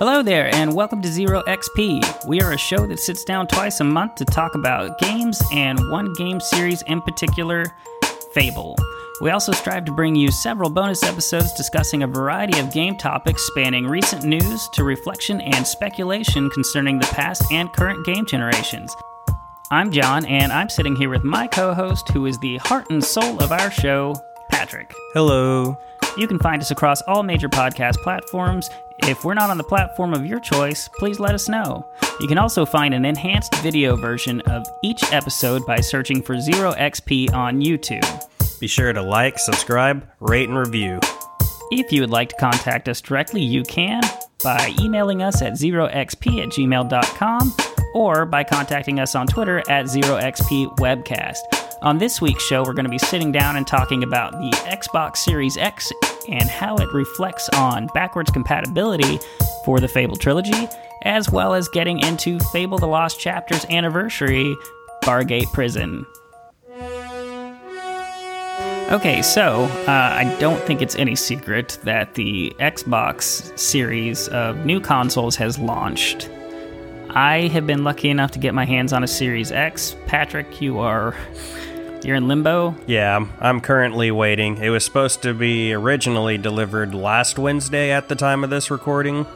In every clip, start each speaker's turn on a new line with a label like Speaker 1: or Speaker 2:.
Speaker 1: Hello there, and welcome to Zero XP. We are a show that sits down twice a month to talk about games and one game series in particular, Fable. We also strive to bring you several bonus episodes discussing a variety of game topics spanning recent news to reflection and speculation concerning the past and current game generations. I'm John, and I'm sitting here with my co host, who is the heart and soul of our show, Patrick.
Speaker 2: Hello.
Speaker 1: You can find us across all major podcast platforms. If we're not on the platform of your choice, please let us know. You can also find an enhanced video version of each episode by searching for Zero XP on YouTube.
Speaker 2: Be sure to like, subscribe, rate, and review.
Speaker 1: If you would like to contact us directly, you can by emailing us at zeroxp at gmail.com or by contacting us on Twitter at zeroxpwebcast. On this week's show, we're going to be sitting down and talking about the Xbox Series X and how it reflects on backwards compatibility for the Fable trilogy, as well as getting into Fable the Lost Chapter's anniversary, Bargate Prison. Okay, so uh, I don't think it's any secret that the Xbox series of new consoles has launched. I have been lucky enough to get my hands on a Series X. Patrick, you are you're in limbo.
Speaker 2: Yeah, I'm- currently waiting. It was supposed to be originally delivered last Wednesday at the time of this recording.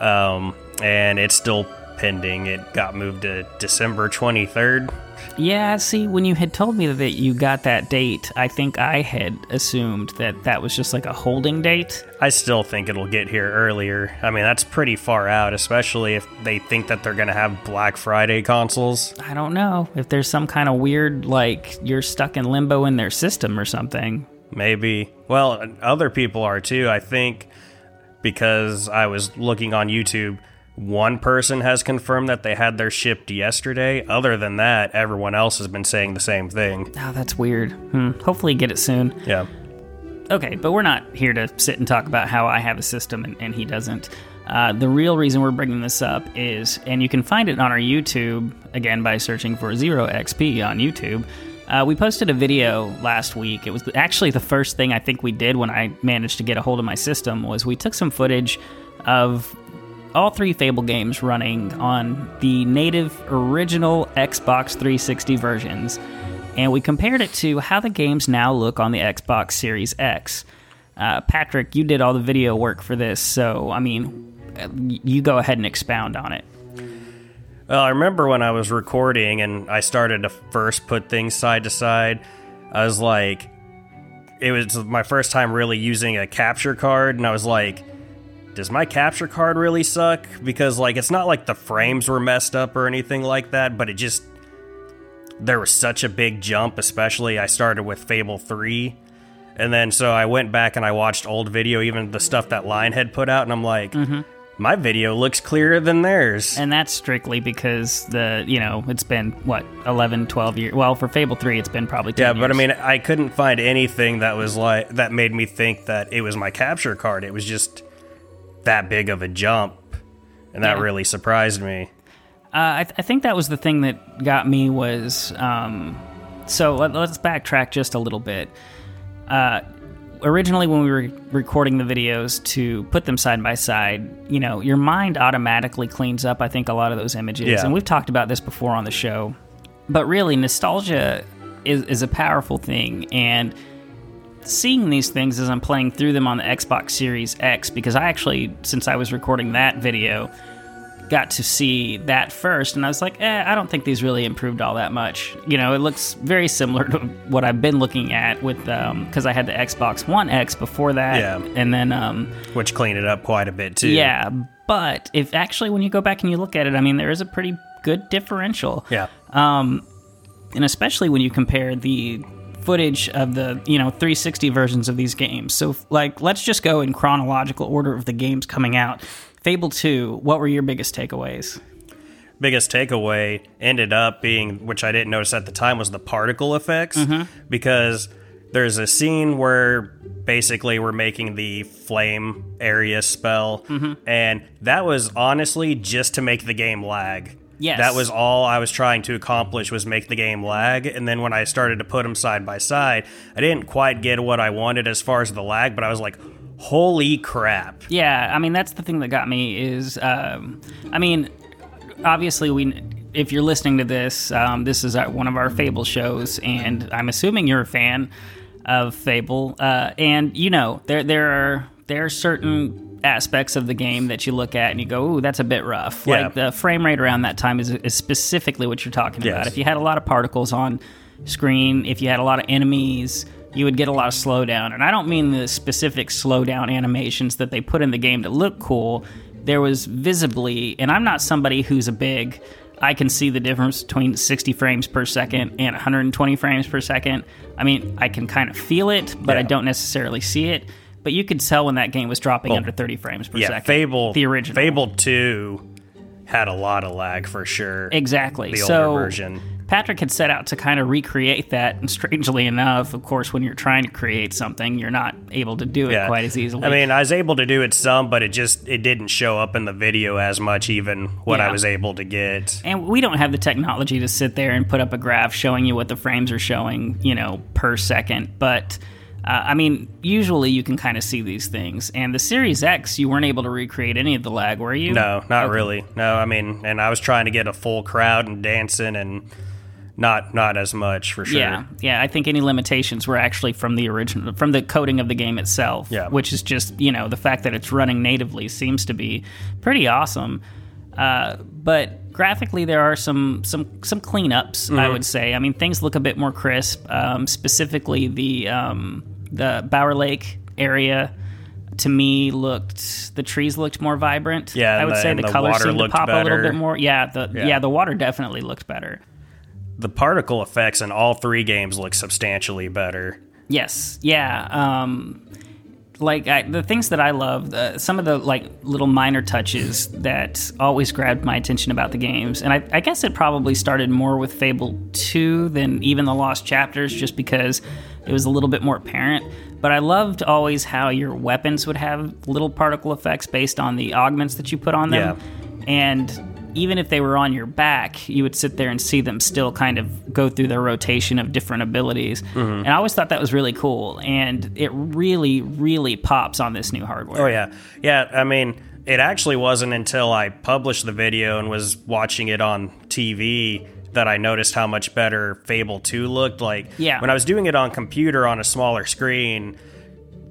Speaker 2: Um, and it's still pending. It got moved to December 23rd.
Speaker 1: Yeah, see, when you had told me that you got that date, I think I had assumed that that was just like a holding date.
Speaker 2: I still think it'll get here earlier. I mean, that's pretty far out, especially if they think that they're going to have Black Friday consoles.
Speaker 1: I don't know if there's some kind of weird, like, you're stuck in limbo in their system or something.
Speaker 2: Maybe. Well, other people are too. I think because I was looking on YouTube, one person has confirmed that they had their shipped yesterday. Other than that, everyone else has been saying the same thing.
Speaker 1: Oh, that's weird. Hmm. Hopefully, get it soon.
Speaker 2: Yeah.
Speaker 1: Okay, but we're not here to sit and talk about how I have a system and, and he doesn't. Uh, the real reason we're bringing this up is, and you can find it on our YouTube, again, by searching for Zero XP on YouTube. Uh, we posted a video last week. It was actually the first thing I think we did when I managed to get a hold of my system was we took some footage of all three Fable games running on the native original Xbox 360 versions, and we compared it to how the games now look on the Xbox Series X. Uh, Patrick, you did all the video work for this, so I mean, you go ahead and expound on it.
Speaker 2: Well, I remember when I was recording and I started to first put things side to side, I was like, it was my first time really using a capture card, and I was like, does my capture card really suck? Because, like, it's not like the frames were messed up or anything like that, but it just. There was such a big jump, especially I started with Fable 3. And then so I went back and I watched old video, even the stuff that Lionhead put out, and I'm like, mm-hmm. my video looks clearer than theirs.
Speaker 1: And that's strictly because the, you know, it's been, what, 11, 12 years. Well, for Fable 3, it's been probably 10
Speaker 2: Yeah, but I mean, I couldn't find anything that was like that made me think that it was my capture card. It was just that big of a jump, and that
Speaker 1: Yeah.
Speaker 2: really surprised me.
Speaker 1: Uh, I, th- I think that was the thing that got me was um, so let, us backtrack just a little bit. Uh, originally, when we were recording the videos to put them side by side, you know, your mind automatically cleans up. I think a lot of those images,
Speaker 2: Yeah.
Speaker 1: and we've talked about this before on the show. But really, nostalgia is is a powerful thing, and seeing these things as I'm playing through them on the Xbox Series X because I actually, since I was recording that video, got to see that first, and I was like, eh, I don't think these really improved all that much. You know, it looks very similar to what I've been looking at with, um because I had the Xbox One X before that,
Speaker 2: Yeah.
Speaker 1: and then, um,
Speaker 2: Which cleaned it up quite a bit too.
Speaker 1: yeah. But if actually, when you go back and you look at it, I mean, there is a pretty good differential
Speaker 2: yeah, Um,
Speaker 1: and especially when you compare the footage of the you know 360 versions of these games. So like let's just go in chronological order of the games coming out. Fable 2 what were your biggest takeaways?
Speaker 2: Biggest takeaway ended up being, which I didn't notice at the time, was the particle effects. Mm-hmm. Because there's a scene where basically we're making the flame area spell, mm-hmm. and that was honestly just to make the game lag.
Speaker 1: Yes.
Speaker 2: That was all I was trying to accomplish was make the game lag. And then when I started to put them side by side, I didn't quite get what I wanted as far as the lag, but I was like, holy crap.
Speaker 1: Yeah, I mean that's the thing that got me is, um, I mean, obviously we. If you're listening to this, um, this is one of our Fable shows, and I'm assuming you're a fan of Fable. Uh, and you know, there there are there are certain aspects of the game that you look at and you go, "Ooh, that's a bit rough."
Speaker 2: Yeah.
Speaker 1: Like the frame rate around that time is, is specifically what you're talking about. If you had a lot of particles on screen, if you had a lot of enemies, you would get a lot of slowdown. And I don't mean the specific slowdown animations that they put in the game to look cool. There was visibly, and I'm not somebody who's a big. I can see the difference between 60 frames per second and 120 frames per second. I mean, I can kind of feel it, but I don't necessarily see it. But you could tell when that game was dropping under 30 frames per
Speaker 2: Yeah,
Speaker 1: second.
Speaker 2: Fable.
Speaker 1: the original.
Speaker 2: Fable 2 had a lot of lag for sure.
Speaker 1: Exactly.
Speaker 2: The
Speaker 1: so
Speaker 2: older version.
Speaker 1: Patrick had set out to kind of recreate that, and strangely enough, of course, when you're trying to create something, you're not able to do it
Speaker 2: Yeah.
Speaker 1: quite as easily.
Speaker 2: I mean, I was able to do it some, but it just it didn't show up in the video as much, even what
Speaker 1: Yeah.
Speaker 2: I was able to get.
Speaker 1: and we don't have the technology to sit there and put up a graph showing you what the frames are showing, you know, per second. But uh, I mean, usually you can kind of see these things. And the Series X, you weren't able to recreate any of the lag, were you?
Speaker 2: No, not really. No, I mean, and I was trying to get a full crowd and dancing, and not not as much for sure.
Speaker 1: Yeah, yeah. I think any limitations were actually from the original, from the coding of the game itself.
Speaker 2: Yeah.
Speaker 1: Which is just you know the fact that it's running natively seems to be pretty awesome. Uh, but graphically, there are some some some cleanups. I
Speaker 2: Mm-hmm.
Speaker 1: would say. I mean, things look a bit more crisp. Um, specifically, the um, the Bower Lake area. To me, looked the trees looked more vibrant.
Speaker 2: Yeah,
Speaker 1: I would
Speaker 2: the-
Speaker 1: say the,
Speaker 2: the
Speaker 1: colors seemed to pop a little bit more. Yeah, the yeah.
Speaker 2: Yeah.
Speaker 1: the water definitely looked better.
Speaker 2: The particle effects in all three games look substantially better.
Speaker 1: Yes, yeah. Um, like I, the things that I love, uh, some of the like little minor touches that always grabbed my attention about the games, and I, I guess it probably started more with Fable Two than even the Lost Chapters, just because it was a little bit more apparent. But I loved always how your weapons would have little particle effects based on the augments that you put on them, and even if they were on your back, you would sit there and see them still kind of go through their rotation of different abilities. Mm-hmm. And I always thought that was really cool. And it really, really pops on this new hardware.
Speaker 2: Oh yeah, yeah. I mean, it actually wasn't until I published the video and was watching it on TV that I noticed how much better Fable 2 looked. Like
Speaker 1: Yeah.
Speaker 2: when I was doing it on computer on a smaller screen,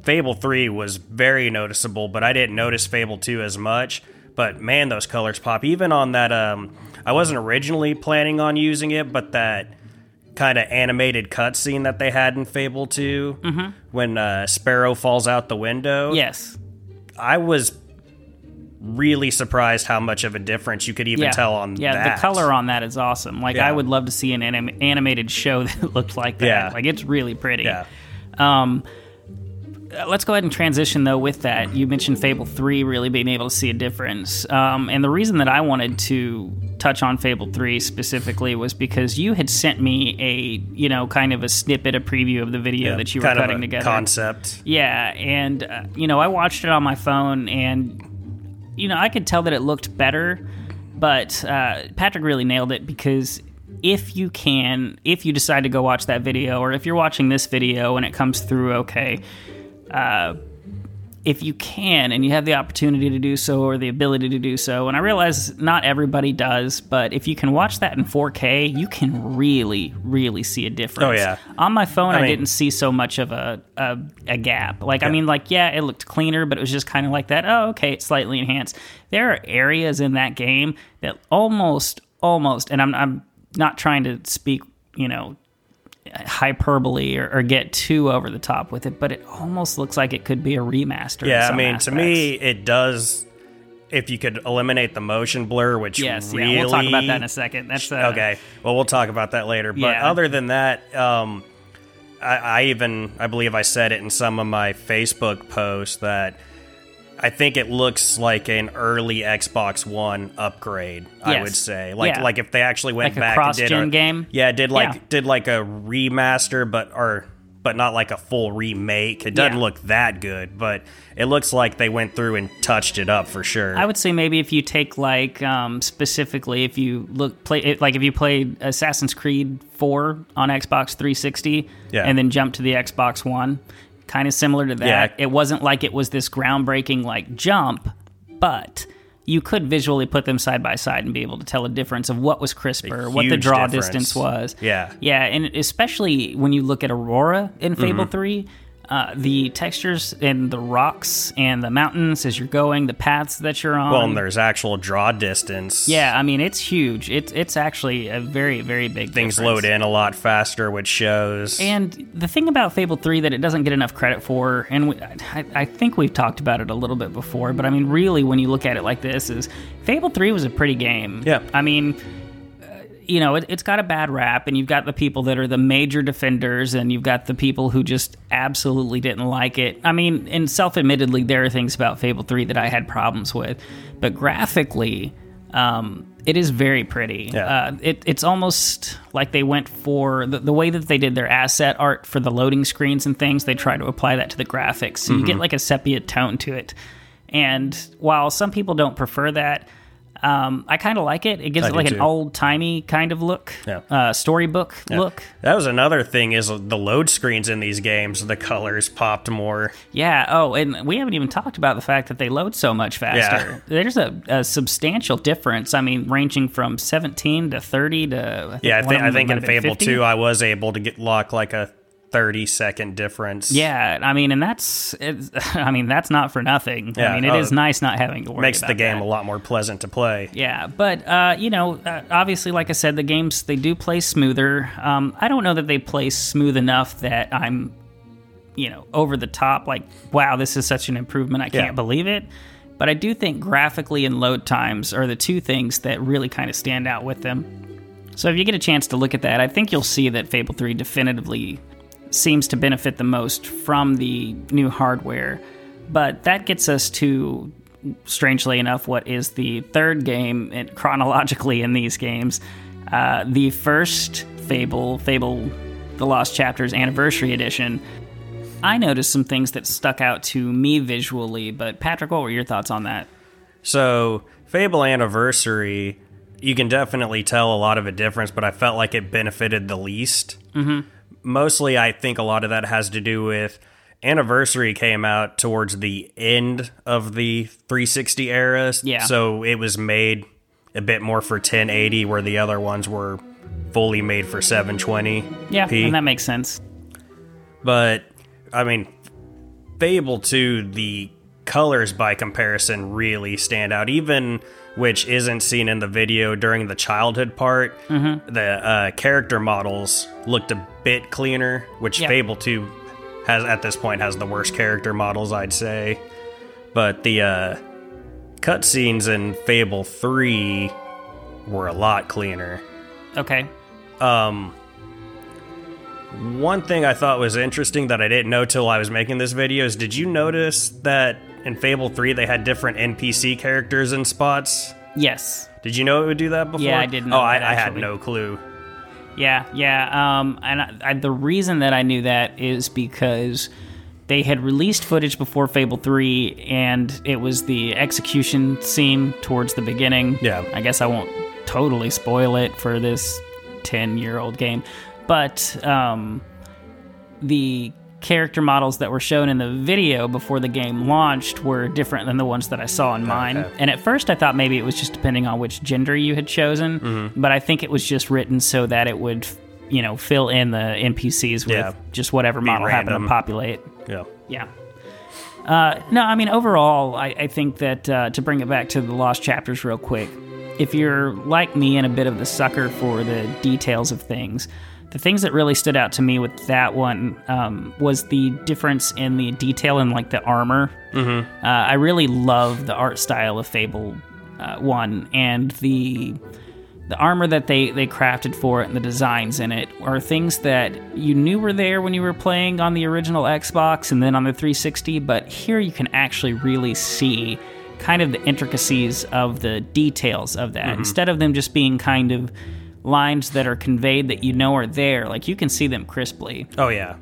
Speaker 2: Fable 3 was very noticeable, but I didn't notice Fable 2 as much. But man, those colors pop. Even on that, um, I wasn't originally planning on using it, but that kind of animated cutscene that they had in Fable 2
Speaker 1: Mm-hmm.
Speaker 2: when uh, Sparrow falls out the window.
Speaker 1: Yes.
Speaker 2: I was really surprised how much of a difference you could even
Speaker 1: Yeah.
Speaker 2: tell on
Speaker 1: yeah,
Speaker 2: that.
Speaker 1: the color on that is awesome. Like
Speaker 2: Yeah.
Speaker 1: I would love to see an anim- animated show that looked like that.
Speaker 2: Yeah.
Speaker 1: Like it's really pretty.
Speaker 2: Yeah.
Speaker 1: Um, let's go ahead and transition though with that. You mentioned Fable 3 really being able to see a difference. Um, and the reason that I wanted to touch on Fable 3 specifically was because you had sent me a, you know, kind of a snippet, a preview of the video that you were
Speaker 2: kind
Speaker 1: cutting
Speaker 2: of a
Speaker 1: together.
Speaker 2: concept.
Speaker 1: Yeah, and uh, you know, I watched it on my phone, and you know, I could tell that it looked better, but uh, Patrick really nailed it because if you can, if you decide to go watch that video, or if you're watching this video and it comes through okay, uh, if you can and you have the opportunity to do so or the ability to do so, and I realize not everybody does, but if you can watch that in 4K, you can really, really see a difference.
Speaker 2: Oh, yeah.
Speaker 1: On my phone, I,
Speaker 2: mean-
Speaker 1: didn't see so much of a a, a gap. Like, I mean, like, yeah, it looked cleaner, but it was just kind of like that. Oh, okay, it's slightly enhanced. There are areas in that game that almost, almost, and I'm I'm not trying to speak, you know, hyperbole or, or get too over the top with it, but it almost looks like it could be a remaster.
Speaker 2: Yeah, I mean,
Speaker 1: aspects.
Speaker 2: to me, it does. If you could eliminate the motion blur, which
Speaker 1: yes,
Speaker 2: really,
Speaker 1: yeah, we'll talk about that in a second. That's uh,
Speaker 2: okay. Well, we'll talk about that later. But
Speaker 1: Yeah.
Speaker 2: other than that, um, I, I even I believe I said it in some of my Facebook posts that I think it looks like an early Xbox One upgrade. I would say, like
Speaker 1: Yeah.
Speaker 2: like if they actually went
Speaker 1: Like a
Speaker 2: back and did a,
Speaker 1: game?
Speaker 2: Yeah, did like
Speaker 1: Yeah.
Speaker 2: did like a remaster, but or but not like a full remake. It doesn't
Speaker 1: Yeah.
Speaker 2: look that good, but it looks like they went through and touched it up for sure.
Speaker 1: I would say maybe if you take like um, specifically if you look play it, like if you played Assassin's Creed 4 on Xbox 360
Speaker 2: Yeah.
Speaker 1: and then jump to the Xbox One, kind of similar to that.
Speaker 2: Yeah.
Speaker 1: It wasn't like it was this groundbreaking like jump, but you could visually put them side by side and be able to tell a difference of what was crisper, what the draw
Speaker 2: difference.
Speaker 1: distance was.
Speaker 2: Yeah.
Speaker 1: Yeah, and especially when you look at Aurora in Fable
Speaker 2: Mm-hmm.
Speaker 1: 3, uh, the textures and the rocks and the mountains as you're going, the paths that you're on.
Speaker 2: well, and there's actual draw distance.
Speaker 1: yeah, I mean, it's huge. It's, it's actually a very, very big
Speaker 2: Things
Speaker 1: difference.
Speaker 2: load in a lot faster, which shows.
Speaker 1: And the thing about Fable 3 that it doesn't get enough credit for, and we, I, I think we've talked about it a little bit before, but I mean, really, when you look at it like this, is Fable 3 was a pretty game.
Speaker 2: Yeah.
Speaker 1: I mean, you know, it, it's got a bad rap, and you've got the people that are the major defenders, and you've got the people who just absolutely didn't like it. I mean, and self admittedly, there are things about Fable 3 that I had problems with, but graphically, um, it is very pretty.
Speaker 2: Yeah.
Speaker 1: Uh, it, it's almost like they went for the, the way that they did their asset art for the loading screens and things. They try to apply that to the graphics, so you get like a sepia tone to it. And while some people don't prefer that, um, I kind of like it. It gives
Speaker 2: I
Speaker 1: it like an
Speaker 2: too.
Speaker 1: old timey kind of look,
Speaker 2: Yeah.
Speaker 1: uh, storybook look.
Speaker 2: That was another thing is the load screens in these games, the colors popped more.
Speaker 1: Yeah. Oh, and we haven't even talked about the fact that they load so much faster. There's a, a substantial difference. I mean, ranging from 17 to 30 to I think
Speaker 2: Yeah, I I think in Fable
Speaker 1: 50.
Speaker 2: 2 I was able to get lock like a 30 second difference.
Speaker 1: Yeah, I mean, and that's, it's, I mean, that's not for nothing.
Speaker 2: Yeah,
Speaker 1: I mean, it
Speaker 2: oh,
Speaker 1: is nice not having to worry.
Speaker 2: Makes the game
Speaker 1: that.
Speaker 2: a lot more pleasant to play.
Speaker 1: Yeah, but uh, you know, uh, obviously, like I said, the games they do play smoother. Um, I don't know that they play smooth enough that I'm, you know, over the top. Like, wow, this is such an improvement. I can't
Speaker 2: Yeah.
Speaker 1: believe it. But I do think graphically and load times are the two things that really kind of stand out with them. So if you get a chance to look at that, I think you'll see that Fable 3 definitively seems to benefit the most from the new hardware. But that gets us to, strangely enough, what is the third game in, chronologically in these games. Uh, the first Fable, Fable The Lost Chapters Anniversary Edition. I noticed some things that stuck out to me visually, but Patrick, what were your thoughts on that?
Speaker 2: So, Fable Anniversary, you can definitely tell a lot of a difference, but I felt like it benefited the least. Mm-hmm. Mostly, I think a lot of that has to do with Anniversary came out towards the end of the 360 era.
Speaker 1: Yeah.
Speaker 2: So, it was made a bit more for 1080, where the other ones were fully made for 720.
Speaker 1: Yeah, and that makes sense.
Speaker 2: But I mean, Fable 2, the colors by comparison really stand out. Even which isn't seen in the video during the childhood part,
Speaker 1: Mm-hmm.
Speaker 2: the uh, character models looked a bit cleaner. Which
Speaker 1: Yeah.
Speaker 2: Fable 2 has at this point has the worst character models, I'd say. But the uh, cutscenes in Fable 3 were a lot cleaner.
Speaker 1: Okay.
Speaker 2: Um, one thing I thought was interesting that I didn't know till I was making this video is did you notice that in Fable 3 they had different NPC characters and spots?
Speaker 1: Yes.
Speaker 2: Did you know it would do that before?
Speaker 1: Yeah, I did know
Speaker 2: Oh, I, I had no clue.
Speaker 1: Yeah, yeah. Um, and I, I, the reason that I knew that is because they had released footage before Fable 3, and it was the execution scene towards the beginning.
Speaker 2: Yeah.
Speaker 1: I guess I won't totally spoil it for this 10 year old game. But um, the character models that were shown in the video before the game launched were different than the ones that I saw in mine.
Speaker 2: Okay.
Speaker 1: And at first I thought maybe it was just depending on which gender you had chosen,
Speaker 2: Mm-hmm.
Speaker 1: but I think it was just written so that it would, you know, fill in the NPCs with
Speaker 2: Yeah.
Speaker 1: just whatever model happened to populate.
Speaker 2: Yeah.
Speaker 1: Yeah. Uh, no, I mean, overall, I, I think that uh, to bring it back to the Lost Chapters real quick, if you're like me and a bit of the sucker for the details of things, the things that really stood out to me with that one um, was the difference in the detail in like the armor. Mm-hmm. Uh, I really love the art style of Fable uh, One and the the armor that they they crafted for it and the designs in it are things that you knew were there when you were playing on the original Xbox and then on the 360 but here you can actually really see kind of the intricacies of the details of that instead of them just being kind of lines that are conveyed that you know are there like you can see them crisply
Speaker 2: Oh yeah.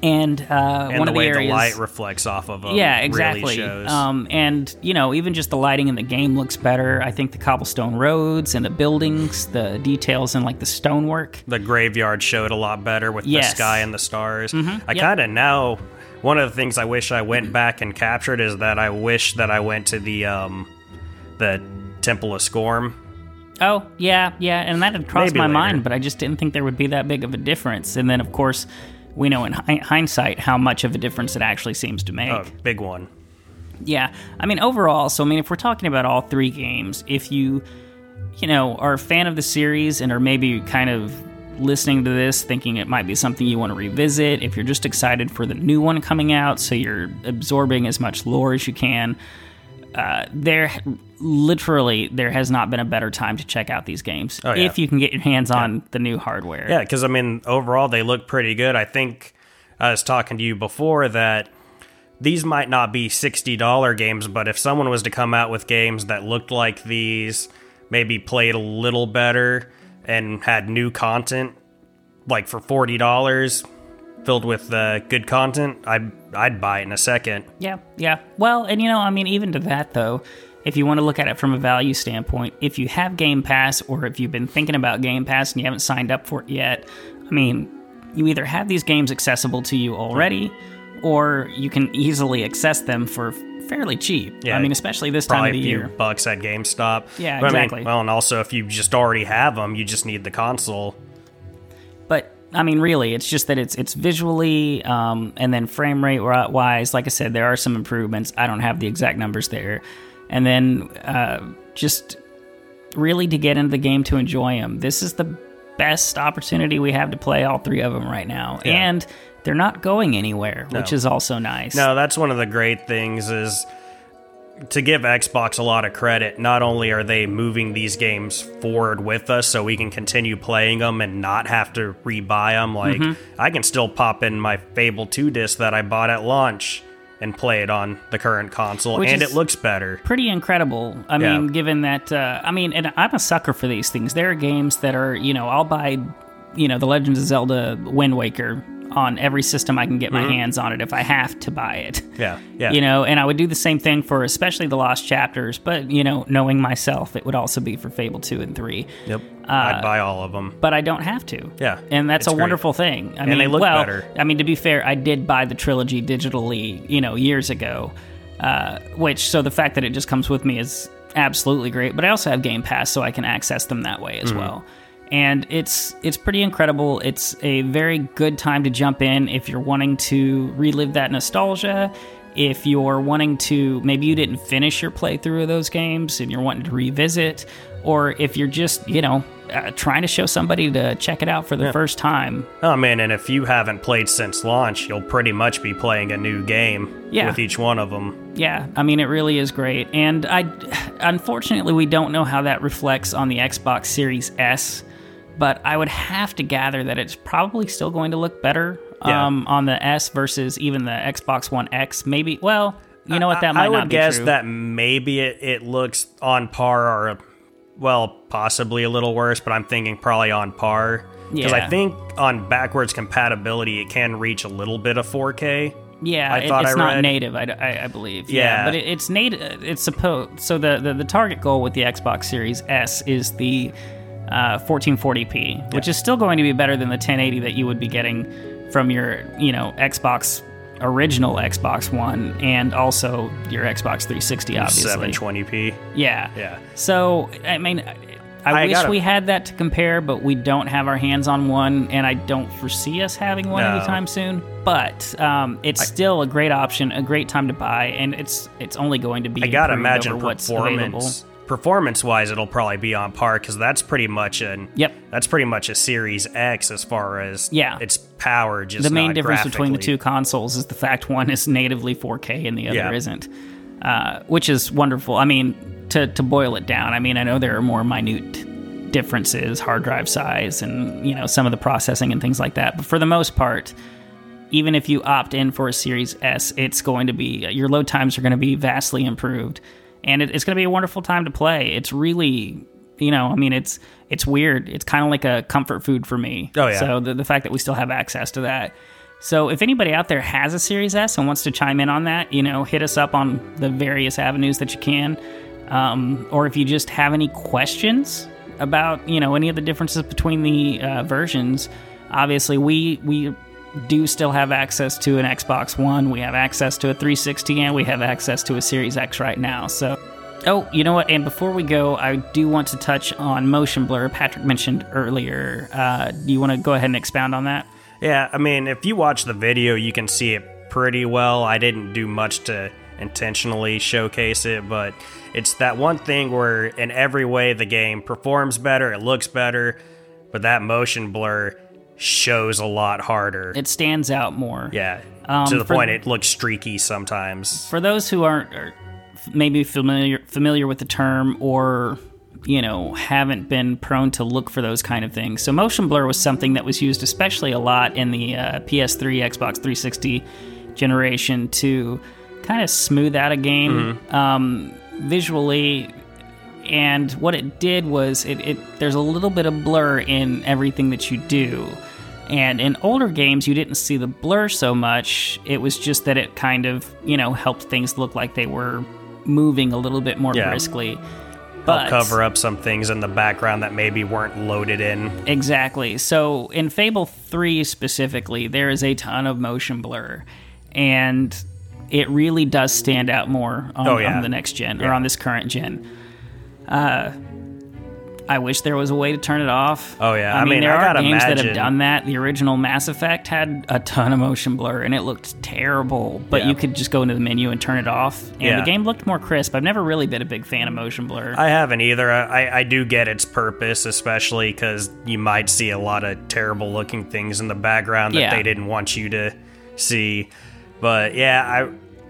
Speaker 1: And, uh,
Speaker 2: and
Speaker 1: one
Speaker 2: the
Speaker 1: of the
Speaker 2: way
Speaker 1: areas,
Speaker 2: the light reflects off of them.
Speaker 1: yeah,
Speaker 2: really
Speaker 1: exactly.
Speaker 2: shows.
Speaker 1: Um, and you know, even just the lighting in the game looks better. I think the cobblestone roads and the buildings, the details and like the stonework.
Speaker 2: the graveyard showed a lot better with
Speaker 1: Yes. Mm-hmm.
Speaker 2: the sky and the stars. I
Speaker 1: yep.
Speaker 2: kind of now. One of the things I wish I went back and captured is that I wish that I went to the um, the Temple of Scorn.
Speaker 1: Oh, yeah, yeah, and that had crossed
Speaker 2: Maybe
Speaker 1: my
Speaker 2: later.
Speaker 1: mind, but I just didn't think there would be that big of a difference. And then, of course, we know in hi- hindsight how much of a difference it actually seems to make.
Speaker 2: Oh, big one.
Speaker 1: Yeah, I mean, overall, so I mean, if we're talking about all three games, if you, you know, are a fan of the series and are maybe kind of listening to this thinking it might be something you want to revisit, if you're just excited for the new one coming out, so you're absorbing as much lore as you can, uh, there literally there has not been a better time to check out these games
Speaker 2: Oh, yeah.
Speaker 1: if you can get your hands on the new hardware.
Speaker 2: Yeah, because I mean, overall they look pretty good. I think I was talking to you before that these might not be sixty dollar games, but if someone was to come out with games that looked like these, maybe played a little better and had new content, like for forty dollars, filled with uh, good content, I'd I'd buy it in a second.
Speaker 1: Yeah, yeah. Well, and you know, I mean, even to that though, if you want to look at it from a value standpoint, if you have Game Pass or if you've been thinking about Game Pass and you haven't signed up for it yet, I mean, you either have these games accessible to you already, or you can easily access them for fairly cheap.
Speaker 2: Yeah,
Speaker 1: I mean, especially this time of
Speaker 2: a
Speaker 1: the
Speaker 2: few
Speaker 1: year.
Speaker 2: bucks at GameStop.
Speaker 1: Yeah,
Speaker 2: But I mean,
Speaker 1: exactly.
Speaker 2: well, and also if you just already have them, you just need the console.
Speaker 1: I mean, really, it's just that it's it's visually um, and then frame rate wise. Like I said, there are some improvements. I don't have the exact numbers there, and then uh, just really to get into the game to enjoy them. This is the best opportunity we have to play all three of them right now,
Speaker 2: Yeah.
Speaker 1: and they're not going anywhere, which is also nice.
Speaker 2: No, that's one of the great things is to give Xbox a lot of credit. Not only are they moving these games forward with us so we can continue playing them and not have to rebuy them, like
Speaker 1: Mm-hmm.
Speaker 2: I can still pop in my Fable 2 disc that I bought at launch and play it on the current console
Speaker 1: Which
Speaker 2: and it looks better.
Speaker 1: pretty incredible. I
Speaker 2: Yeah.
Speaker 1: mean, given that, uh, I mean, and I'm a sucker for these things. There are games that are, you know, I'll buy, you know, The Legend of Zelda Wind Waker on every system I can get my hands on it if I have to buy it.
Speaker 2: Mm-hmm. Yeah. Yeah.
Speaker 1: You know, and I would do the same thing for especially the Lost Chapters, but, you know, knowing myself, it would also be for Fable 2 and 3.
Speaker 2: Yep. I'd buy all of them.
Speaker 1: But I don't have to.
Speaker 2: Yeah,
Speaker 1: And that's a
Speaker 2: great.
Speaker 1: wonderful thing. I mean,
Speaker 2: they look
Speaker 1: well,
Speaker 2: better.
Speaker 1: I mean, to be fair, I did buy the trilogy digitally, you know, years ago. Uh, which, so the fact that it just comes with me is absolutely great. But I also have Game Pass, so I can access them that way as well. And it's it's pretty incredible. It's a very good time to jump in if you're wanting to relive that nostalgia. If you're wanting to, maybe you didn't finish your playthrough of those games and you're wanting to revisit, or if you're just, you know, uh, trying to show somebody to check it out for the first time,
Speaker 2: Oh man, and if you haven't played since launch, you'll pretty much be playing a new game
Speaker 1: Yeah.
Speaker 2: with each one of them.
Speaker 1: Yeah, I mean, it really is great. And I, unfortunately, we don't know how that reflects on the Xbox Series S, but I would have to gather that it's probably still going to look better
Speaker 2: Yeah.
Speaker 1: um, on the S versus even the Xbox One X. Maybe, well, you know what, that might
Speaker 2: I would guess
Speaker 1: true.
Speaker 2: that maybe it, it looks on par or, well, possibly a little worse, but I'm thinking probably on par. Because
Speaker 1: Yeah.
Speaker 2: I think on backwards compatibility, it can reach a little bit of 4K.
Speaker 1: Yeah,
Speaker 2: I
Speaker 1: it-
Speaker 2: thought
Speaker 1: it's
Speaker 2: I
Speaker 1: not
Speaker 2: read-
Speaker 1: native, I, I- I believe. Yeah,
Speaker 2: Yeah.
Speaker 1: but it, it's native. It's supposed. So the, the the target goal with the Xbox Series S is the uh, 1440p, which is still going to be better than the 1080 that you would be getting from your you know Xbox original Xbox One and also your Xbox 360. Obviously,
Speaker 2: 720p.
Speaker 1: yeah,
Speaker 2: Yeah.
Speaker 1: So I mean. I,
Speaker 2: I
Speaker 1: wish
Speaker 2: gotta-
Speaker 1: we had that to compare, but we don't have our hands on one, and I don't foresee us having one
Speaker 2: No.
Speaker 1: anytime soon. But um, it's still a great option, a great time to buy, and it's it's only going to be.
Speaker 2: I gotta imagine performance. Performance wise, it'll probably be on par because that's pretty much an
Speaker 1: Yep.
Speaker 2: That's pretty much a Series X as far as
Speaker 1: Yeah.
Speaker 2: its power. Just
Speaker 1: The main difference between the two consoles is the fact one is natively 4K and the other
Speaker 2: Yeah.
Speaker 1: isn't, uh, which is wonderful. I mean, to to boil it down, I mean, I know there are more minute differences, hard drive size, and you know some of the processing and things like that. But for the most part, even if you opt in for a Series S, it's going to be your load times are going to be vastly improved, and it, it's going to be a wonderful time to play. It's really, you know, I mean, it's it's weird. It's kind of like a comfort food for me.
Speaker 2: Oh, yeah.
Speaker 1: So the the fact that we still have access to that So if anybody out there has a Series S and wants to chime in on that, you know, hit us up on the various avenues that you can. Um, or if you just have any questions about, you know, any of the differences between the uh, versions, obviously we we do still have access to an Xbox One. We have access to a 360 and we have access to a Series X right now. So Oh, you know what? And before we go, I do want to touch on motion blur. Patrick mentioned earlier. Uh, do you want to go ahead and expound on that?
Speaker 2: Yeah, I mean, if you watch the video, you can see it pretty well. I didn't do much to intentionally showcase it, but it's that one thing where, in every way, the game performs better, it looks better, but that motion blur shows a lot harder.
Speaker 1: It stands out more.
Speaker 2: yeah,
Speaker 1: Um,
Speaker 2: to the point it looks streaky sometimes.
Speaker 1: For those who aren't are maybe familiar familiar with the term or you know haven't been prone to look for those kind of things. So motion blur was something that was used especially a lot in the uh, PS3, Xbox 360 generation to kind of smooth out a game um, visually. And what it did was it, it there's a little bit of blur in everything that you do. And in older games, you didn't see the blur so much. It was just that it kind of, you know, helped things look like they were moving a little bit more
Speaker 2: Yeah.
Speaker 1: briskly.
Speaker 2: Help cover up some things in the background that maybe weren't loaded in.
Speaker 1: Exactly. So in Fable 3 specifically, there is a ton of motion blur. And it really does stand out more on,
Speaker 2: Oh, yeah.
Speaker 1: on the next gen or on this current gen. Uh, I wish there was a way to turn it off.
Speaker 2: Oh, yeah.
Speaker 1: I,
Speaker 2: I
Speaker 1: mean,
Speaker 2: mean,
Speaker 1: there
Speaker 2: I
Speaker 1: are games that have done that. The original Mass Effect had a ton of motion blur, and it looked terrible. But
Speaker 2: Yeah.
Speaker 1: you could just go into the menu and turn it off, and
Speaker 2: Yeah.
Speaker 1: the game looked more crisp. I've never really been a big fan of motion blur.
Speaker 2: I haven't either. I, I do get its purpose, especially because you might see a lot of terrible looking things in the background that
Speaker 1: Yeah.
Speaker 2: they didn't want you to see. But yeah, I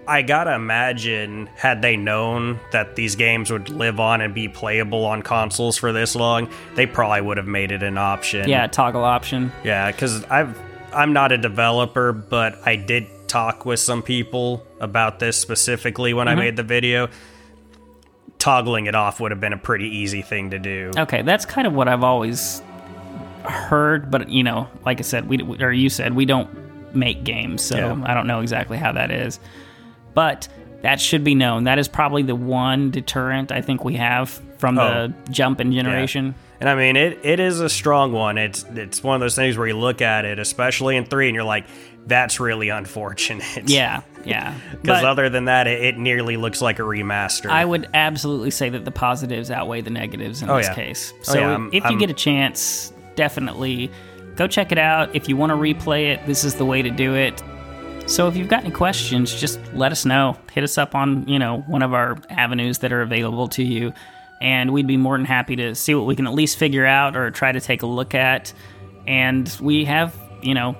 Speaker 2: I gotta imagine had they known that these games would live on and be playable on consoles for this long, they probably would have made it an option.
Speaker 1: yeah, toggle option.
Speaker 2: Yeah, because I've I'm not a developer, but I did talk with some people about this specifically when I mm-hmm. made the video. Toggling it off would have been a pretty easy thing to do.
Speaker 1: Okay, that's kind of what I've always heard, but you know, like I said, we or you said we don't make games, so
Speaker 2: Yeah.
Speaker 1: I don't know exactly how that is. But that should be known. That is probably the one deterrent I think we have from the oh. jump in generation.
Speaker 2: And I mean, it, it is a strong one. It's it's one of those things where you look at it, especially in three, and you're like, that's really unfortunate.
Speaker 1: Yeah, yeah.
Speaker 2: Because other than that, it, it nearly looks like a remaster.
Speaker 1: I would absolutely say that the positives outweigh the negatives in
Speaker 2: Oh,
Speaker 1: this
Speaker 2: yeah.
Speaker 1: case.
Speaker 2: Oh,
Speaker 1: So
Speaker 2: yeah, I'm-
Speaker 1: if you
Speaker 2: I'm-
Speaker 1: get a chance, definitely go check it out. If you want to replay it, this is the way to do it. So if you've got any questions, just let us know. Hit us up on, you know, one of our avenues that are available to you. And we'd be more than happy to see what we can at least figure out or try to take a look at. And we have, you know,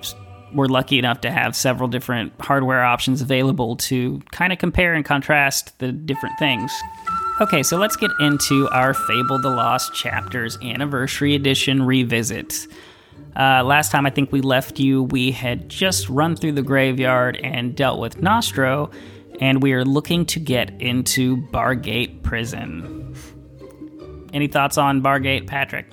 Speaker 1: we're lucky enough to have several different hardware options available to kind of compare and contrast the different things. Okay, so let's get into our Fable the Lost Chapters Anniversary Edition revisit. Uh, last time I think we left you, we had just run through the graveyard and dealt with Nostro, and we are looking to get into Bargate Prison. Any thoughts on Bargate, Patrick?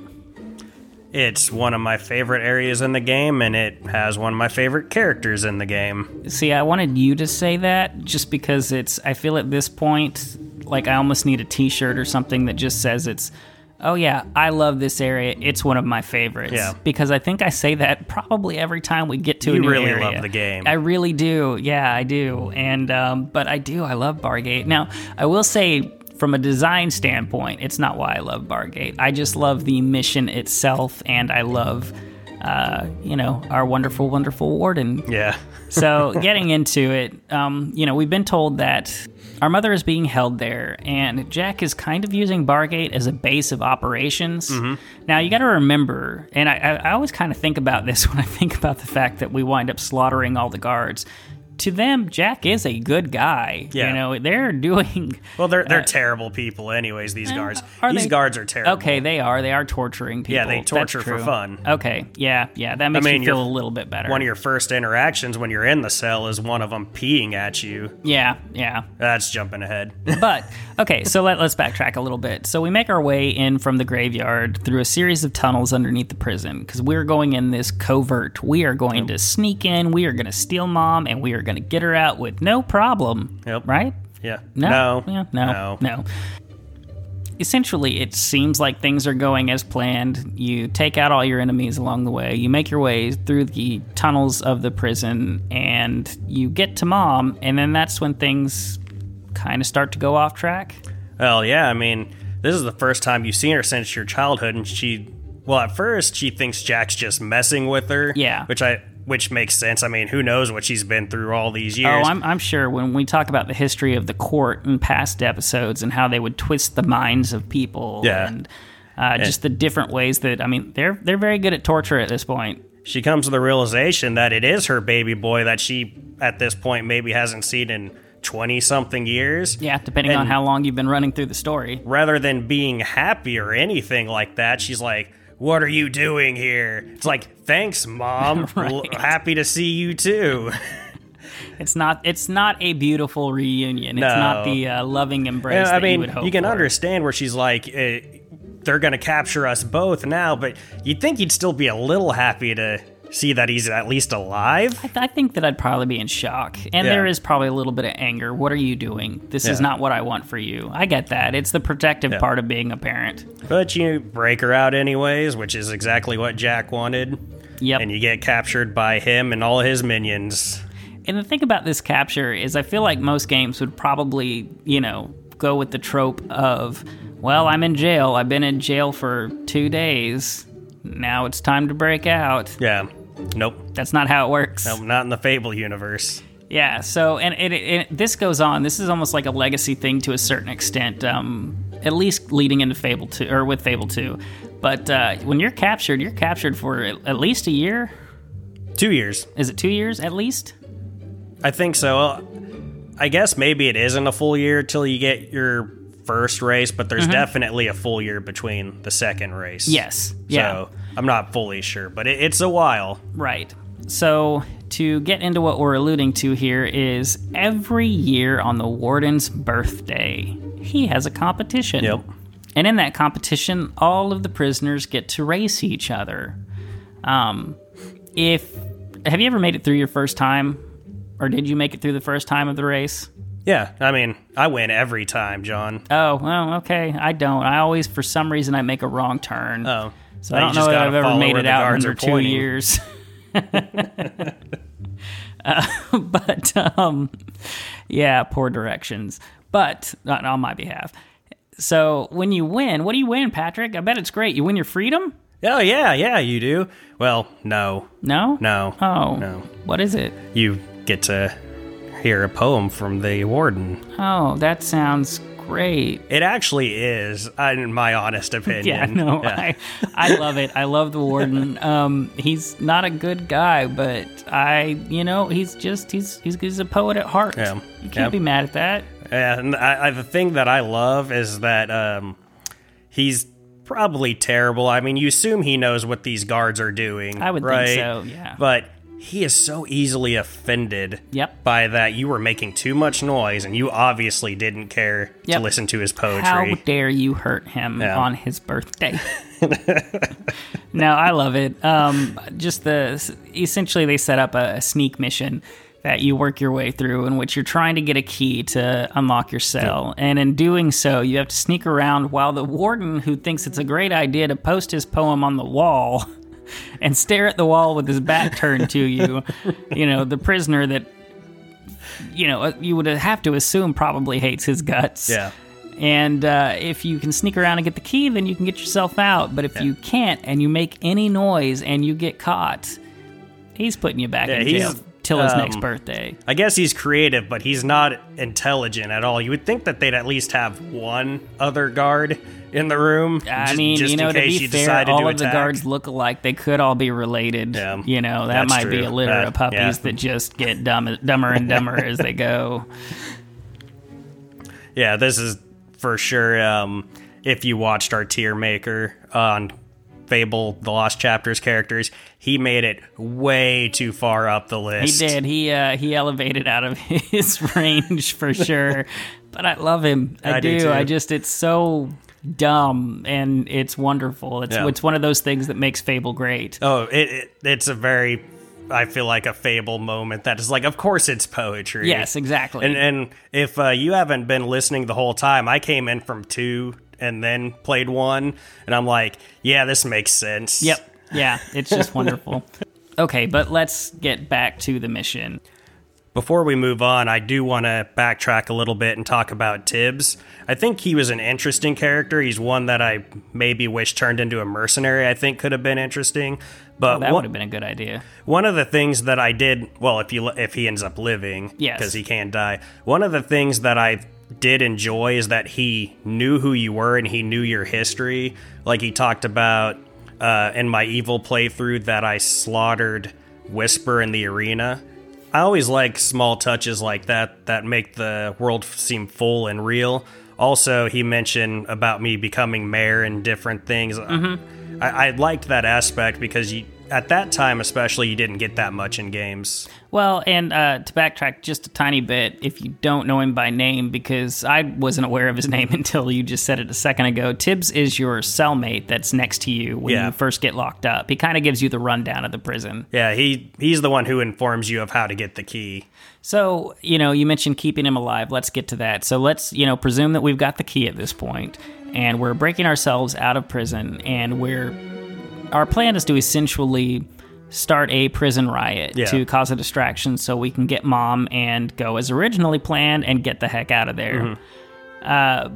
Speaker 2: it's one of my favorite areas in the game, and it has one of my favorite characters in the game.
Speaker 1: See, I wanted you to say that just because it's, I feel at this point like I almost need a t shirt or something that just says it's, oh yeah, I love this area. It's one of my favorites.
Speaker 2: Yeah.
Speaker 1: Because I think I say that probably every time we get to a
Speaker 2: You
Speaker 1: new
Speaker 2: really
Speaker 1: area.
Speaker 2: love the game.
Speaker 1: I really do. Yeah, I do. And, um, but I do. I love Bargate. Now, I will say, from a design standpoint, it's not why I love Bargate. I just love the mission itself, and I love, uh, you know, our wonderful, wonderful warden
Speaker 2: Yeah.
Speaker 1: so getting into it, um, you know, we've been told that our mother is being held there, and Jack is kind of using Bargate as a base of operations. Mm-hmm. Now, you got to remember, and I, I, I always kind of think about this when I think about the fact that we wind up slaughtering all the guards. To them, Jack is a good guy.
Speaker 2: Yeah.
Speaker 1: You know, they're doing.
Speaker 2: Well, they're they're uh, terrible people, anyways. These uh,
Speaker 1: guards.
Speaker 2: These
Speaker 1: they-
Speaker 2: guards are terrible.
Speaker 1: Okay, they are. They are torturing people.
Speaker 2: Yeah, they torture for fun.
Speaker 1: Okay, yeah, yeah. That makes
Speaker 2: mean,
Speaker 1: you feel a little bit better.
Speaker 2: One of your first interactions when you're in the cell is one of them peeing at you.
Speaker 1: yeah, yeah.
Speaker 2: That's jumping ahead.
Speaker 1: But okay, so let, let's backtrack a little bit. So we make our way in from the graveyard through a series of tunnels underneath the prison because we're going in this covert. We are going to sneak in. We are going to steal mom, and we are going to get her out with no problem.
Speaker 2: Yep.
Speaker 1: Right?
Speaker 2: Yeah.
Speaker 1: No.
Speaker 2: No.
Speaker 1: Yeah, no. No. Essentially, it seems like things are going as planned. You take out all your enemies along the way. You make your way through the tunnels of the prison, and you get to mom. And then that's when things kind of start to go off track.
Speaker 2: Well, yeah. I mean, this is the first time you've seen her since your childhood, and she. Well, at first she thinks Jack's just messing with her.
Speaker 1: Yeah.
Speaker 2: Which I. Which makes sense. I mean, who knows what she's been through all these years? Oh.
Speaker 1: I'm, I'm sure when we talk about the history of the court in past episodes and how they would twist the minds of people
Speaker 2: Yeah.
Speaker 1: and uh, just the different ways that I mean they're they're very good at torture at this point.
Speaker 2: she comes to the realization that it is her baby boy that she, at this point, maybe hasn't seen in 20 something years.
Speaker 1: Yeah, depending on how long you've been running through the story.
Speaker 2: Rather than being happy or anything like that, she's like, What are you doing here? It's like, Thanks, mom. L- happy to see you too.
Speaker 1: It's not it's not a beautiful reunion. It's not the uh, loving embrace
Speaker 2: I mean,
Speaker 1: you would hope
Speaker 2: can
Speaker 1: for.
Speaker 2: understand where she's like, eh, They're going to capture us both now, but you'd think you'd still be a little happy to see that he's at least alive.
Speaker 1: I, I think that I'd probably be in shock, and
Speaker 2: Yeah.
Speaker 1: there is probably a little bit of anger. What are you doing? This is not what I want for you. I get that. It's the protective
Speaker 2: Yeah.
Speaker 1: part of being a parent.
Speaker 2: But you break her out anyways, which is exactly what Jack wanted.
Speaker 1: Yep.
Speaker 2: And you get captured by him and all his minions.
Speaker 1: And the thing about this capture is, I feel like most games would probably, you know, go with the trope of, well, I'm in jail. I've been in jail for two days. Now it's time to break out.
Speaker 2: Yeah. Nope.
Speaker 1: That's not how it works.
Speaker 2: Nope. Not in the Fable universe.
Speaker 1: Yeah. So, and it, it, this goes on. This is almost like a legacy thing to a certain extent. Um, at least leading into Fable two or with Fable two. But uh, when you're captured, you're captured for at least a year.
Speaker 2: Two years.
Speaker 1: Is it two years at least?
Speaker 2: I think so. Well, I guess maybe it isn't a full year till you get your first race, but there's definitely a full year between the second race.
Speaker 1: Mm-hmm. Yes. Yeah.
Speaker 2: So I'm not fully sure, but it, it's a while.
Speaker 1: Right. So, to get into what we're alluding to here is every year on the warden's birthday, he has a competition.
Speaker 2: Yep.
Speaker 1: And in that competition, all of the prisoners get to race each other. Um, if have you ever made it through your first time, or did you make it through the first time of the race?
Speaker 2: Yeah. I mean, I win every time, John.
Speaker 1: Oh well, okay. I don't. I always, for some reason, I make a wrong turn.
Speaker 2: Oh.
Speaker 1: So
Speaker 2: Now
Speaker 1: I don't know if I've ever made it out under two
Speaker 2: pointing.
Speaker 1: years. Uh, but um, yeah, poor directions. But not on my behalf. So when you win, what do you win, Patrick? I bet it's great. You win your freedom?
Speaker 2: Oh, yeah, yeah, you do. Well, no.
Speaker 1: No.
Speaker 2: No.
Speaker 1: Oh.
Speaker 2: No.
Speaker 1: What is it?
Speaker 2: You get to hear a poem from the warden.
Speaker 1: Oh, that sounds great.
Speaker 2: It actually is, in my honest opinion.
Speaker 1: Yeah, no,
Speaker 2: Yeah.
Speaker 1: I, I love it. I love the warden. Um, he's not a good guy, but I, you know, he's just he's he's, he's a poet at heart.
Speaker 2: Yeah.
Speaker 1: You can't
Speaker 2: Yeah.
Speaker 1: be mad at that.
Speaker 2: And I, I, the thing that I love is that um, he's probably terrible. I mean, you assume he knows what these guards are doing.
Speaker 1: I would think so, yeah.
Speaker 2: But he is so easily offended
Speaker 1: Yep.
Speaker 2: by that you were making too much noise and you obviously didn't care
Speaker 1: Yep.
Speaker 2: to listen to his poetry.
Speaker 1: How dare you hurt him
Speaker 2: Yeah.
Speaker 1: on his birthday? no, I love it. Um, just the essentially they set up a, a sneak mission that you work your way through in which you're trying to get a key to unlock your cell. And in doing so, you have to sneak around while the warden, who thinks it's a great idea to post his poem on the wall and stare at the wall with his back turned to you, you know, the prisoner that, you know, you would have to assume probably hates his guts.
Speaker 2: yeah.
Speaker 1: And uh, if you can sneak around and get the key, then you can get yourself out. But if you can't and you make any noise and you get caught, he's putting you back
Speaker 2: Yeah,
Speaker 1: in
Speaker 2: he's
Speaker 1: jail. Till his
Speaker 2: Um,
Speaker 1: next birthday.
Speaker 2: I guess he's creative, but he's not intelligent at all. You would think that they'd at least have one other guard in the room.
Speaker 1: I
Speaker 2: just-
Speaker 1: mean,
Speaker 2: just
Speaker 1: you know, to be fair, all of the guards look alike. They could all be related.
Speaker 2: Yeah,
Speaker 1: you know, that might be a litter
Speaker 2: That-
Speaker 1: of puppies
Speaker 2: yeah.
Speaker 1: that just get dumb, dumber and dumber as they go.
Speaker 2: Yeah, this is for sure. Um, if you watched our tier maker on Fable: The Lost Chapters characters, he made it way too far up the list.
Speaker 1: He did. He uh, he elevated out of his range for sure. but I love him. I,
Speaker 2: I do too.
Speaker 1: I just it's so dumb and it's wonderful. It's
Speaker 2: Yeah.
Speaker 1: it's one of those things that makes Fable great.
Speaker 2: Oh, it, it it's a very, I feel like a Fable moment. That is like, of course, it's poetry.
Speaker 1: Yes, exactly.
Speaker 2: And and if uh, you haven't been listening the whole time, I came in from two and then played one, and I'm like, yeah, this makes sense.
Speaker 1: Yep. Yeah, it's just wonderful. Okay, but let's get back to the mission.
Speaker 2: Before we move on, I do want to backtrack a little bit and talk about Tibbs. I think he was an interesting character. He's one that I maybe wish turned into a mercenary. I think could have been interesting. But
Speaker 1: That
Speaker 2: one,
Speaker 1: would have been a good idea.
Speaker 2: one of the things that I did, well, if you if he ends up living,
Speaker 1: Yes.
Speaker 2: because he can't die. One of the things that I did enjoy is that he knew who you were and he knew your history. Like he talked about uh, in my evil playthrough that I slaughtered Whisper in the arena. I always like small touches like that that make the world seem full and real. Also, he mentioned about me becoming mayor and different things.
Speaker 1: Mm-hmm.
Speaker 2: I, I liked that aspect because you, at that time, especially, you didn't get that much in games.
Speaker 1: Well, and uh, to backtrack just a tiny bit, if you don't know him by name, because I wasn't aware of his name until you just said it a second ago, Tibbs is your cellmate that's next to you when
Speaker 2: Yeah.
Speaker 1: you first get locked up. He kind of gives you the rundown of the prison.
Speaker 2: Yeah, he he's the one who informs you of how to get the key.
Speaker 1: So, you know, you mentioned keeping him alive. Let's get to that. So let's, you know, presume that we've got the key at this point and we're breaking ourselves out of prison and we're our plan is to essentially start a prison riot
Speaker 2: Yeah.
Speaker 1: to cause a distraction so we can get mom and go as originally planned and get the heck out of there.
Speaker 2: Mm-hmm.
Speaker 1: Uh,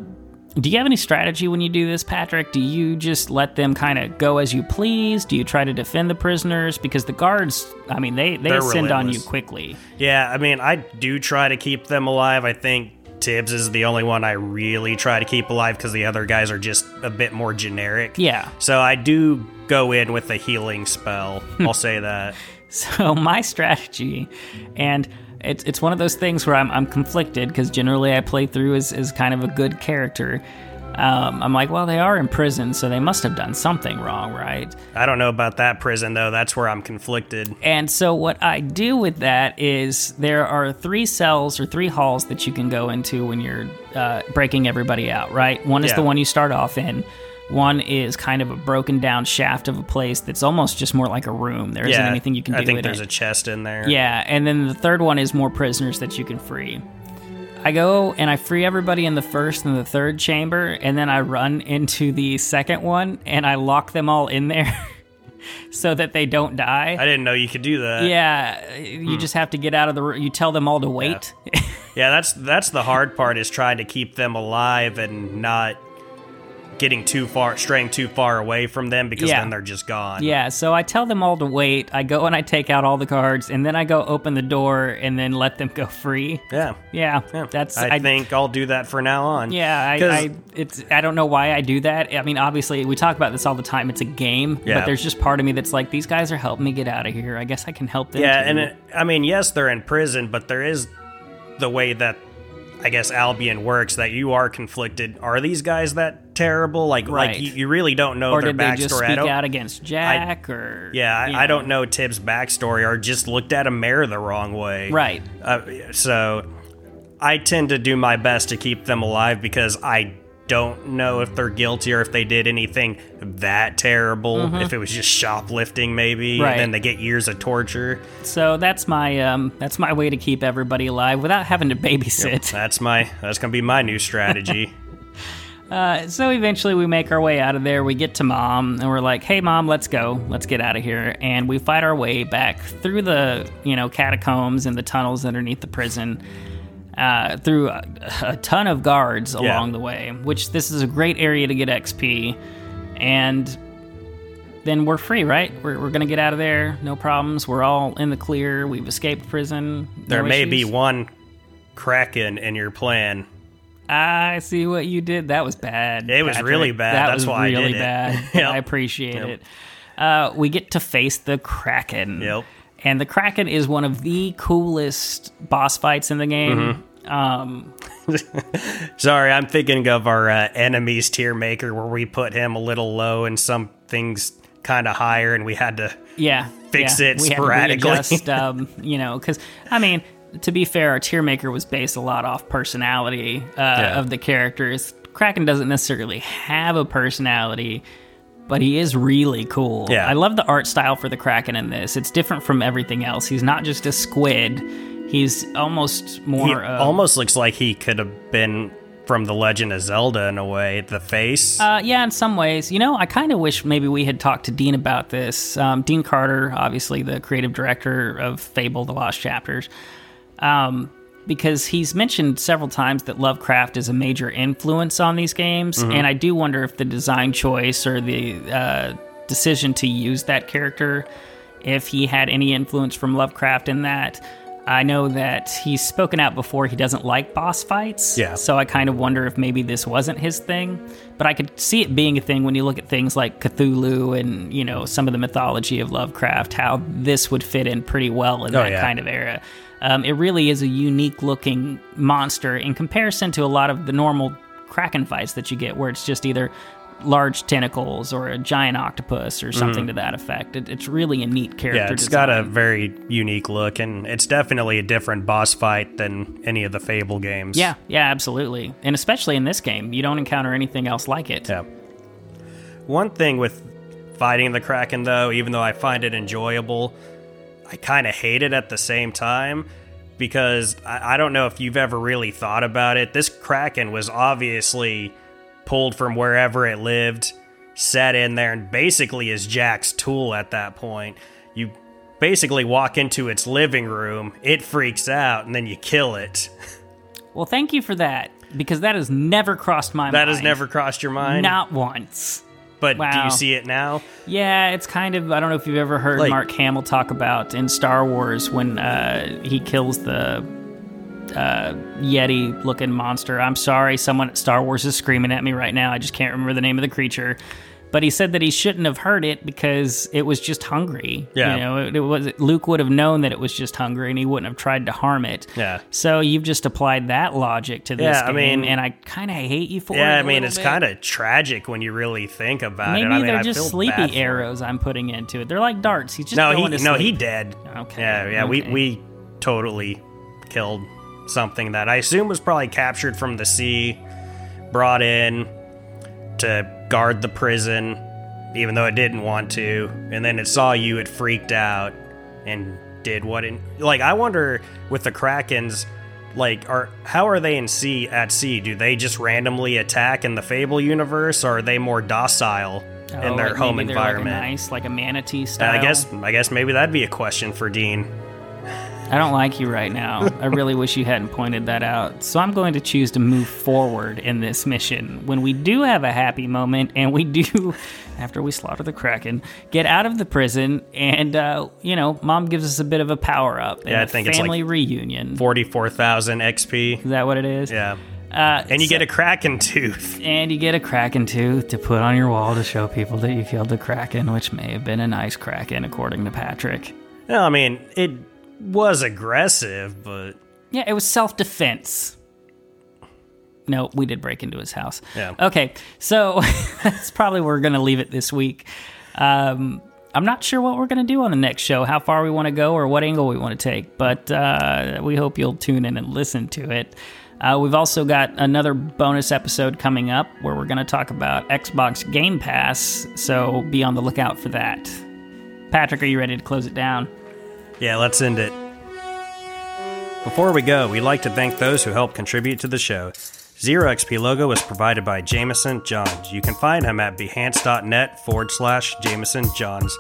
Speaker 1: do you have any strategy when you do this, Patrick? Do you just let them kind of go as you please? Do you try to defend the prisoners? Because the guards, I mean, they, they ascend on you quickly.
Speaker 2: Yeah, I mean, I do try to keep them alive. I think Tibbs is the only one I really try to keep alive because the other guys are just a bit more generic.
Speaker 1: Yeah.
Speaker 2: So I do go in with a healing spell. I'll say that.
Speaker 1: So my strategy, and it's it's one of those things where I'm I'm conflicted because generally I play through as, as kind of a good character. Um, I'm like, well, they are in prison, so they must have done something wrong, right?
Speaker 2: I don't know about that prison though. That's where I'm conflicted.
Speaker 1: And so what I do with that is there are three cells or three halls that you can go into when you're uh, breaking everybody out, right? One is
Speaker 2: Yeah.
Speaker 1: the one you start off in. One is kind of a broken down shaft of a place that's almost just more like a room. There isn't
Speaker 2: yeah,
Speaker 1: anything you can do
Speaker 2: I think
Speaker 1: in
Speaker 2: there's
Speaker 1: it.
Speaker 2: a chest in there.
Speaker 1: Yeah, and then the third one is more prisoners that you can free. I go and I free everybody in the first and the third chamber, and then I run into the second one and I lock them all in there so that they don't die.
Speaker 2: I didn't know you could do that.
Speaker 1: yeah, you hmm. just have to get out of the room. You tell them all to wait.
Speaker 2: Yeah, that's that's the hard part is trying to keep them alive and not getting too far straying too far away from them because
Speaker 1: Yeah.
Speaker 2: then they're just gone.
Speaker 1: Yeah, so I tell them all to wait. I go and I take out all the cards, and then I go open the door and then let them go free.
Speaker 2: Yeah.
Speaker 1: Yeah,
Speaker 2: Yeah.
Speaker 1: that's
Speaker 2: I, think I'll do that for now on.
Speaker 1: Yeah. I, I it's I don't know why I do that. I mean, obviously we talk about this all the time. It's a game,
Speaker 2: Yeah.
Speaker 1: but there's just part of me that's like, these guys are helping me get out of here. I guess I can help them.
Speaker 2: Yeah,
Speaker 1: too.
Speaker 2: and it, I mean, yes, they're in prison, but there is the way that I guess Albion works that you are conflicted. Are these guys that terrible? Like,
Speaker 1: Right.
Speaker 2: like you, you really don't know
Speaker 1: or
Speaker 2: their
Speaker 1: did they just
Speaker 2: backstory. I
Speaker 1: speak out against Jack? or
Speaker 2: yeah, I, I don't know Tibbs' backstory, or just looked at a mayor the wrong way.
Speaker 1: Right.
Speaker 2: Uh, so I tend to do my best to keep them alive because I don't know if they're guilty or if they did anything that terrible. If it was just shoplifting, maybe,
Speaker 1: Mm-hmm. Right.
Speaker 2: and then they get years of torture.
Speaker 1: So that's my um that's my way to keep everybody alive without having to babysit.
Speaker 2: That's my that's gonna be my new strategy.
Speaker 1: Uh, so eventually we make our way out of there. We get to mom and we're like, "Hey mom, let's go. Let's get out of here." And we fight our way back through the, you know, catacombs and the tunnels underneath the prison. Uh, through a, a ton of guards along the way, which this is a great area to get XP. And then we're free, right? We're, we're gonna get out of there, no problems. We're all in the clear. We've escaped prison. no
Speaker 2: There may be one kraken in your plan.
Speaker 1: I see what you did. That was bad.
Speaker 2: It was
Speaker 1: Patrick.
Speaker 2: really bad.
Speaker 1: That
Speaker 2: That's
Speaker 1: was
Speaker 2: why I did
Speaker 1: really
Speaker 2: it.
Speaker 1: bad.
Speaker 2: Yep.
Speaker 1: I appreciate
Speaker 2: Yep.
Speaker 1: it. Uh, we get to face the Kraken.
Speaker 2: Yep.
Speaker 1: And the Kraken is one of the coolest boss fights in the game.
Speaker 2: Mm-hmm.
Speaker 1: Um,
Speaker 2: Sorry, I'm thinking of our uh, enemies tier maker where we put him a little low and some things kind of higher, and we had to.
Speaker 1: yeah.
Speaker 2: Fix
Speaker 1: yeah.
Speaker 2: it
Speaker 1: we had to
Speaker 2: sporadically.
Speaker 1: readjust, um, you know, because, I mean, to be fair, our tier maker was based a lot off personality uh, of the characters. Kraken doesn't necessarily have a personality, but he is really cool.
Speaker 2: Yeah.
Speaker 1: I love the art style for the Kraken in this. It's different from everything else. He's not just a squid. He's almost more
Speaker 2: He
Speaker 1: of,
Speaker 2: almost looks like he could have been from The Legend of Zelda in a way. The face.
Speaker 1: Uh, yeah, in some ways. You know, I kind of wish maybe we had talked to Dene about this. Um, Dene Carter, obviously the creative director of Fable: The Lost Chapters, um, because he's mentioned several times that Lovecraft is a major influence on these games, and I do wonder if the design choice or the uh, decision to use that character, if he had any influence from Lovecraft in that. I know that he's spoken out before he doesn't like boss fights.
Speaker 2: Yeah.
Speaker 1: So I kind of wonder if maybe this wasn't his thing. But I could see it being a thing when you look at things like Cthulhu and, you know, some of the mythology of Lovecraft, how this would fit in pretty well in
Speaker 2: Oh,
Speaker 1: that
Speaker 2: yeah.
Speaker 1: kind of era. Um, it really is a unique looking monster in comparison to a lot of the normal Kraken fights that you get, where it's just either large tentacles or a giant octopus or something to that effect. It, it's really a neat character.
Speaker 2: Yeah, it's
Speaker 1: design.
Speaker 2: got a very unique look, and it's definitely a different boss fight than any of the Fable games.
Speaker 1: Yeah, yeah, absolutely. And especially in this game, you don't encounter anything else like it.
Speaker 2: Yeah. One thing with fighting the Kraken, though, even though I find it enjoyable, I kind of hate it at the same time because I, I don't know if you've ever really thought about it. This Kraken was obviously pulled from wherever it lived, set in there, and basically is Jack's tool at that point. You basically walk into its living room, it freaks out, and then you kill it.
Speaker 1: Well, thank you for that because that has never crossed my mind.
Speaker 2: That has never crossed your mind.
Speaker 1: Not once.
Speaker 2: But do you see it now?
Speaker 1: Yeah, it's kind of. I don't know if you've ever heard
Speaker 2: Like-
Speaker 1: Mark Hamill talk about in Star Wars when uh, he kills the uh, Yeti looking monster. I'm sorry, someone at Star Wars is screaming at me right now. I just can't remember the name of the creature. But he said that he shouldn't have hurt it because it was just hungry.
Speaker 2: Yeah.
Speaker 1: You know, it, it was Luke would have known that it was just hungry and he wouldn't have tried to harm it.
Speaker 2: Yeah.
Speaker 1: So you've just applied that logic to this
Speaker 2: Yeah, I
Speaker 1: game,
Speaker 2: mean-
Speaker 1: and I kind of hate you for it.
Speaker 2: Yeah, I mean, it's kind of tragic when you really think about
Speaker 1: Maybe
Speaker 2: it. I mean,
Speaker 1: they're
Speaker 2: I
Speaker 1: just
Speaker 2: feel
Speaker 1: sleepy
Speaker 2: bad for him.
Speaker 1: arrows I'm putting into it. They're like darts. He's just
Speaker 2: No,
Speaker 1: going
Speaker 2: he
Speaker 1: to
Speaker 2: no, he dead.
Speaker 1: Okay,
Speaker 2: Yeah, yeah, we we totally killed something that I assume was probably captured from the sea, brought in to guard the prison, even though it didn't want to, and then it saw you, it freaked out and did what it like. I wonder with the krakens. Like, are how are they in sea at sea? Do they just randomly attack in the Fable universe, or are they more docile
Speaker 1: Oh,
Speaker 2: in their
Speaker 1: like
Speaker 2: home
Speaker 1: they're like
Speaker 2: environment?
Speaker 1: nice, like a manatee style.
Speaker 2: I guess I guess maybe that'd be a question for Dene.
Speaker 1: I don't like you right now. I really wish you hadn't pointed that out. So I'm going to choose to move forward in this mission. When we do have a happy moment, and we do, after we slaughter the Kraken, get out of the prison, and, uh, you know, mom gives us a bit of a power up.
Speaker 2: Yeah, I think it's like
Speaker 1: family reunion.
Speaker 2: Forty-four thousand XP.
Speaker 1: Is that what it is?
Speaker 2: Yeah,
Speaker 1: Uh,
Speaker 2: and you
Speaker 1: so-
Speaker 2: get a Kraken tooth.
Speaker 1: And you get a Kraken tooth to put on your wall to show people that you killed the Kraken, which may have been a nice Kraken, according to Patrick.
Speaker 2: No, I mean it was aggressive, but
Speaker 1: Yeah, it was self defense. No, we did break into his house.
Speaker 2: Yeah.
Speaker 1: Okay, so that's probably where we're going to leave it this week. Um, I'm not sure what we're going to do on the next show, how far we want to go, or what angle we want to take, but uh, we hope you'll tune in and listen to it. Uh, we've also got another bonus episode coming up where we're going to talk about Xbox Game Pass, so be on the lookout for that. Patrick, are you ready to close it down?
Speaker 2: Yeah, let's end it. Before we go, we'd like to thank those who helped contribute to the show. Zero XP logo was provided by Jameson Johns. You can find him at behance.net forward slash Jameson Johns.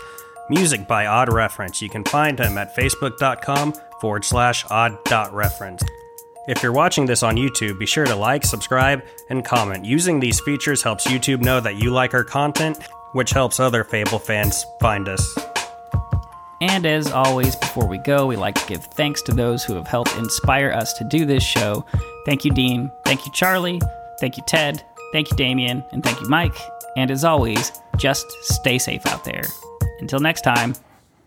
Speaker 2: Music by Odd Reference. You can find him at facebook.com forward slash odd reference. If you're watching this on YouTube, be sure to like, subscribe, and comment. Using these features helps YouTube know that you like our content which helps other Fable fans find us.
Speaker 1: And as always, before we go, we like to give thanks to those who have helped inspire us to do this show. Thank you, Dene. Thank you, Charlie. Thank you, Ted. Thank you, Damien. And thank you, Mike. And as always, just stay safe out there. Until next time,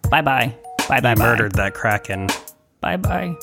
Speaker 1: bye bye. Bye bye
Speaker 2: murdered that kraken.
Speaker 1: Bye bye.